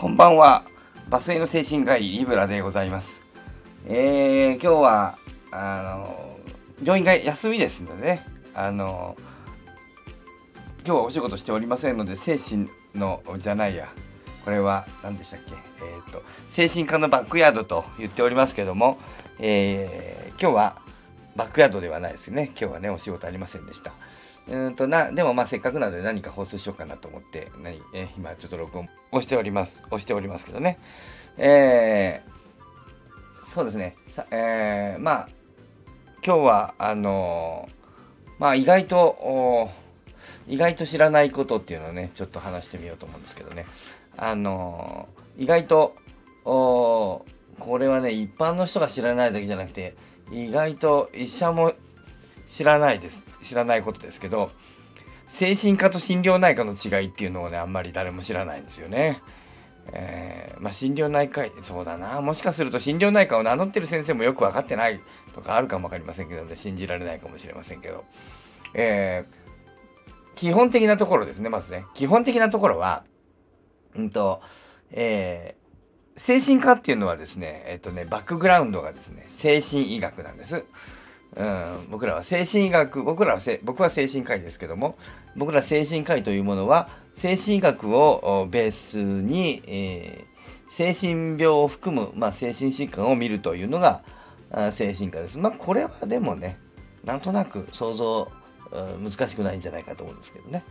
こんばんは。バスへの精神科医リブラでございます。えー、今日は、あの、病院が休みですのでね、あの、今日はお仕事しておりませんので、精神の、じゃないや、これは何でしたっけ、えっ、ー、と、精神科のバックヤードと言っておりますけども、えー、今日はバックヤードではないですね。今日はね、お仕事ありませんでした。うんとなでもまあせっかくなので何か放送しようかなと思って何、え今ちょっと録音押しております。押しておりますけどね。えー、そうですね。さえー、まあ今日はあのー、まあ意外と意外と知らないことっていうのをねちょっと話してみようと思うんですけどね。あの意外とこれはね一般の人が知らないだけじゃなくて意外と医者も知らないです知らないことですけど精神科と心療内科の違いっていうのをねあんまり誰も知らないんですよね。えー、まあ心療内科そうだなもしかすると心療内科を名乗ってる先生もよく分かってないとかあるかも分かりませんけどね信じられないかもしれませんけど、えー、基本的なところですねまずね基本的なところはうんとえー、精神科っていうのはですねえっ、とねバックグラウンドがですね精神医学なんです。うん、僕らは精神医学僕らは僕は精神科医ですけども僕ら精神科医というものは精神医学をベースに、えー、精神病を含む、まあ、精神疾患を見るというのが精神科です。まあこれはでもねなんとなく想像難しくないんじゃないかと思うんですけどね。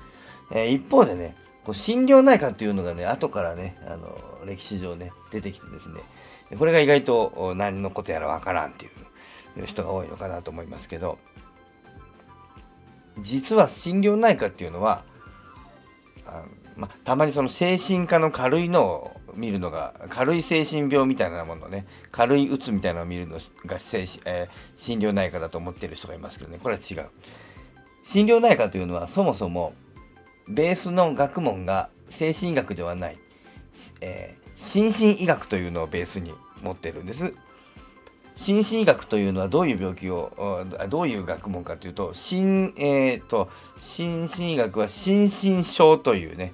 えー、一方でねこう心療内科というのがね後からねあの歴史上ね出てきてですねこれが意外と何のことやらわからんっていう人が多いのかなと思いますけど実は心療内科っていうのはあまたまにその精神科の軽いのを見るのが軽い精神病みたいなものね軽いうつみたいなのを見るのが精神、えー、心療内科だと思ってる人がいますけどねこれは違う。心療内科というのはそもそもベースの学問が精神医学ではない、えー、心身医学というのをベースに持ってるんです心身医学というのはどういう病気をどういう学問かというと心,、えーと、心身医学は心身症というね、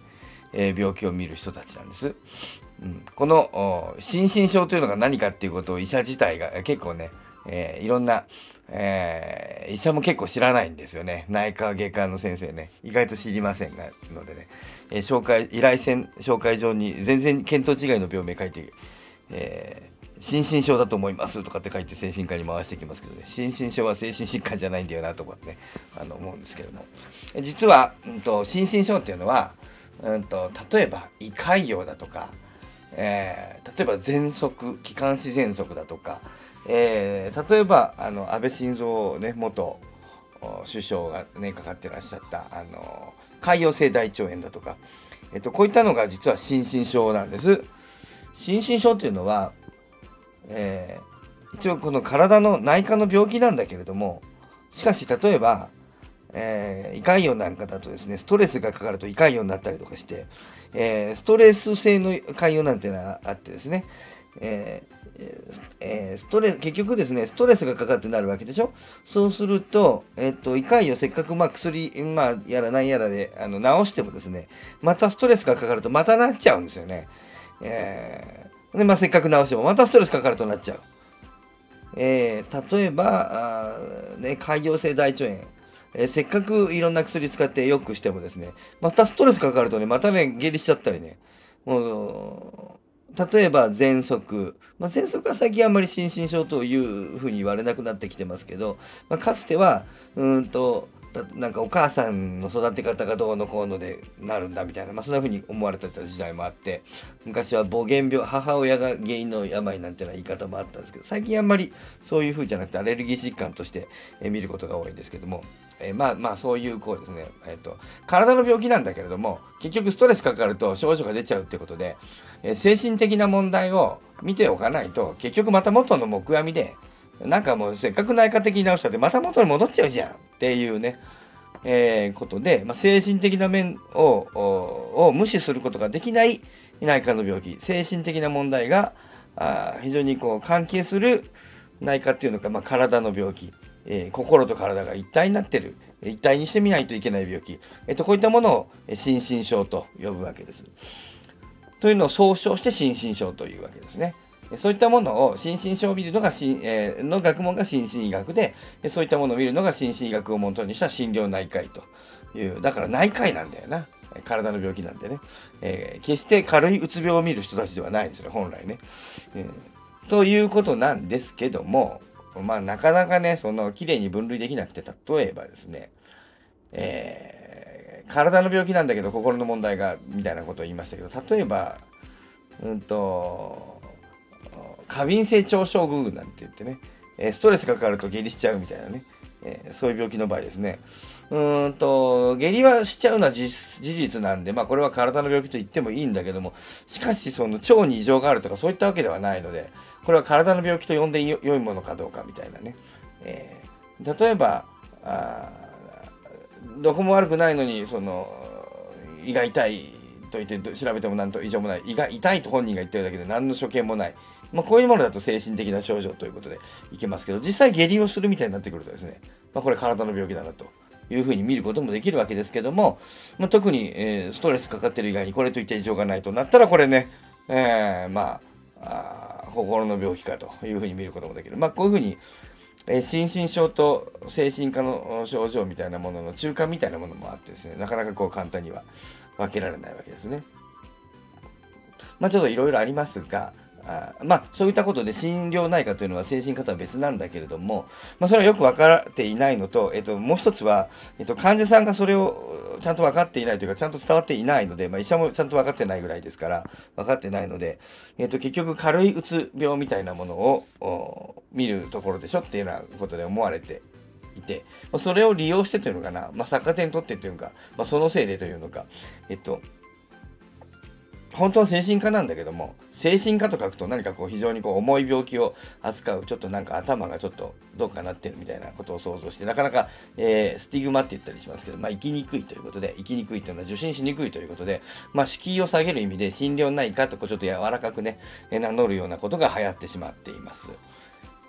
えー、病気を見る人たちなんです。うん、この心身症というのが何かっていうことを医者自体が結構ね、えー、いろんな、えー、医者も結構知らないんですよね。内科外科の先生ね。意外と知りませんが、のでね、えー、紹介、依頼線紹介状に全然見当違いの病名書いて、え心身症だと思いますとかって書いて精神科に回してきますけどね心身症は精神疾患じゃないんだよなとかねあの思うんですけども実は、うんと、心身症っていうのは、うんと、例えば胃潰瘍だとか、えー、例えば喘息気管支喘息だとか、えー、例えばあの安倍晋三、ね、元首相がねかかってらっしゃったあの潰瘍性大腸炎だとか、えっと、こういったのが実は心身症なんです。心身症っていうのはえー、一応この体の内科の病気なんだけれどもしかし例えば、えー、胃潰瘍なんかだとですねストレスがかかると胃潰瘍になったりとかして、えー、ストレス性の潰瘍なんていうのがあってですね、えーえー、ストレス結局ですねストレスがかかってなるわけでしょ？そうすると、えっと、胃潰瘍せっかくまあ薬、まあ、やらなんやらであの治してもですねまたストレスがかかるとまたなっちゃうんですよね。えで、まあ、せっかく直しても、またストレスかかるとなっちゃう。えー、例えば、あね、潰瘍性大腸炎。えー、せっかくいろんな薬使って良くしてもですね、またストレスかかるとね、またね、下痢しちゃったりね、もう、例えば喘息。まあ、喘息は最近あんまり心身症というふうに言われなくなってきてますけど、まあ、かつては、うんと、なんかお母さんの育て方がどうのこうのでなるんだみたいな、まあ、そんな風に思われてた時代もあって昔は母原病母親が原因の病なんていうような言い方もあったんですけど最近あんまりそういう風じゃなくてアレルギー疾患として見ることが多いんですけども、えー、まあまあそういうこうですね、えーと、体の病気なんだけれども結局ストレスかかると症状が出ちゃうってことで、えー、精神的な問題を見ておかないと結局また元の木阿弥でなんかもうせっかく内科的に直したってまた元に戻っちゃうじゃんっていうね、えー、ことで、まあ、精神的な面を無視することができない内科の病気。精神的な問題があ非常にこう関係する内科っていうのか、まあ、体の病気、えー、心と体が一体になってる。一体にしてみないといけない病気、えー、とこういったものを心身症と呼ぶわけです。というのを総称して心身症というわけですね。そういったものを心身症を見るのがえー、の学問が心身医学で、そういったものを見るのが心身医学をもとにした診療内科医という、だから内科医なんだよな。体の病気なんでね。えー、決して軽いうつ病を見る人たちではないんですね、本来ね。えー、ということなんですけども、まあなかなかね、その綺麗に分類できなくて、例えばですね、えー、体の病気なんだけど心の問題が、みたいなことを言いましたけど、例えば、うんと、過敏性腸症具なんて言ってね、えストレスがかかると下痢しちゃうみたいなね、え、そういう病気の場合ですね。うんと、下痢はしちゃうのは事実なんで、まあこれは体の病気と言ってもいいんだけども、しかしその腸に異常があるとかそういったわけではないので、これは体の病気と呼んで良いものかどうかみたいなね。えー、例えばあ、どこも悪くないのに、その、胃が痛いと言って調べても何と異常もない。胃が痛いと本人が言ってるだけで何の所見もない。まあ、こういうものだと精神的な症状ということでいけますけど、実際下痢をするみたいになってくるとですね、まあ、これ体の病気だなというふうに見ることもできるわけですけども、まあ、特に、えー、ストレスかかってる以外にこれといった異常がないとなったら、これね、えー、まあ、心の病気かというふうに見ることもできる。まあ、こういうふうに、えー、心身症と精神科の症状みたいなものの中間みたいなものもあってですね、なかなかこう簡単には分けられないわけですね。まあ、ちょっといろいろありますが、あまあ、そういったことで心療内科というのは精神科とは別なんだけれども、まあ、それはよく分かっていないのと、えっと、もう一つは、えっと、患者さんがそれをちゃんと分かっていないというか、ちゃんと伝わっていないので、まあ、医者もちゃんと分かってないぐらいですから、分かってないので、えっと、結局、軽いうつ病みたいなものを見るところでしょっていうようなことで思われていて、まそれを利用してというのかな、まあ、逆手にとってというか、まあ、そのせいでというのか、えっと、本当は精神科なんだけども、精神科と書くと何かこう非常にこう重い病気を扱う、ちょっとなんか頭がちょっとどうかなってるみたいなことを想像して、なかなか、えー、スティグマって言ったりしますけど、まあ生きにくいということで、生きにくいというのは受診しにくいということで、まあ敷居を下げる意味で診療内科とこうちょっと柔らかくね、名乗るようなことが流行ってしまっています。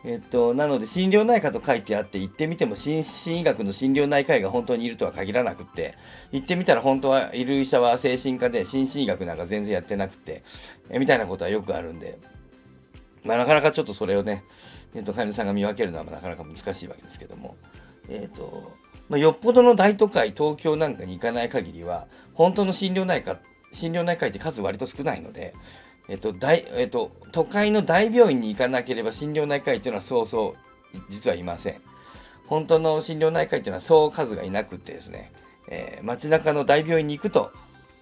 えっと、なので、心療内科と書いてあって、行ってみても、心身医学の心療内科医が本当にいるとは限らなくって、行ってみたら本当はいる医者は精神科で、心身医学なんか全然やってなくて、えみたいなことはよくあるんで、まあ、なかなかちょっとそれをね、えっと、患者さんが見分けるのはなかなか難しいわけですけども、えっと、まあ、よっぽどの大都会、東京なんかに行かない限りは、本当の心療内科、心療内科医って数割と少ないので、えっと、大、えっと、都会の大病院に行かなければ心療内科医っていうのはそうそう、実はいません。本当の心療内科医っていうのはそう数がいなくてですね、えー、街中の大病院に行くと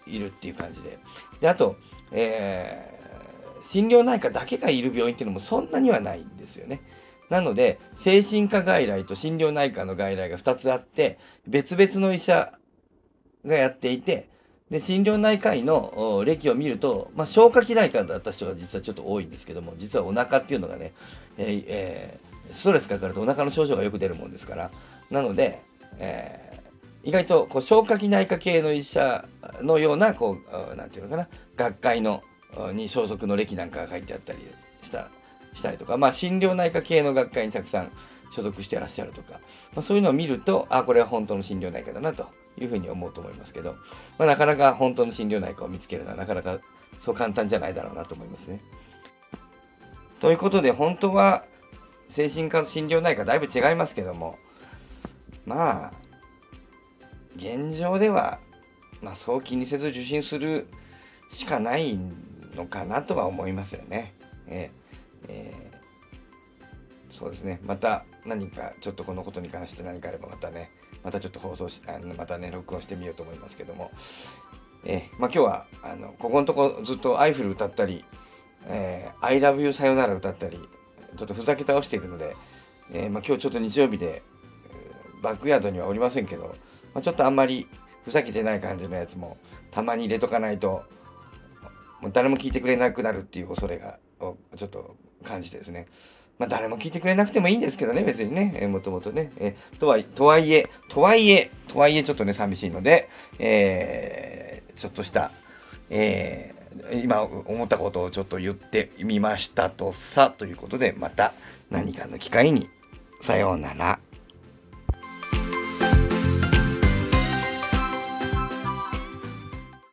いるっていう感じで。で、あと、えー、心療内科だけがいる病院っていうのもそんなにはないんですよね。なので、精神科外来と心療内科の外来が2つあって、別々の医者がやっていて、で、心療内科医の歴を見ると、まあ、消化器内科だった人が実はちょっと多いんですけども、実はお腹っていうのがね、えーえー、ストレスかかるとお腹の症状がよく出るもんですから、なので、えー、意外とこう消化器内科系の医者のような、こう、なんていうのかな、学会の、に所属の歴なんかが書いてあったりしたしたりとか、まあ、心療内科系の学会にたくさん所属してらっしゃるとか、まあ、そういうのを見ると、あ、これは本当の心療内科だなと。いうふうに思うと思いますけど、まあ、なかなか本当の心療内科を見つけるのはなかなかそう簡単じゃないだろうなと思いますね。ということで本当は精神科と心療内科だいぶ違いますけどもまあ現状では、まあ、そう気にせず受診するしかないのかなとは思いますよね。えー、えーそうですね。また何かちょっとこのことに関して何かあればまたね、またちょっと放送し、あのまたね、録音してみようと思いますけども。えー、まあ今日は、あの、ここのとこずっとアイフル歌ったり、えー、I love you さよなら歌ったり、ちょっとふざけ倒しているので、えー、まあ今日ちょっと日曜日で、バックヤードにはおりませんけど、まあ、ちょっとあんまりふざけてない感じのやつもたまに入れとかないと、もう誰も聞いてくれなくなるっていう恐れが、をちょっと感じてですね。まあ、誰も聞いてくれなくてもいいんですけどね、別にね、えー、もともとね、えー、とは、とはいえ、とはいえ、とはいえ、ちょっとね、寂しいので、えー、ちょっとした、えー、今思ったことをちょっと言ってみましたとさ、ということで、また何かの機会に、さようなら。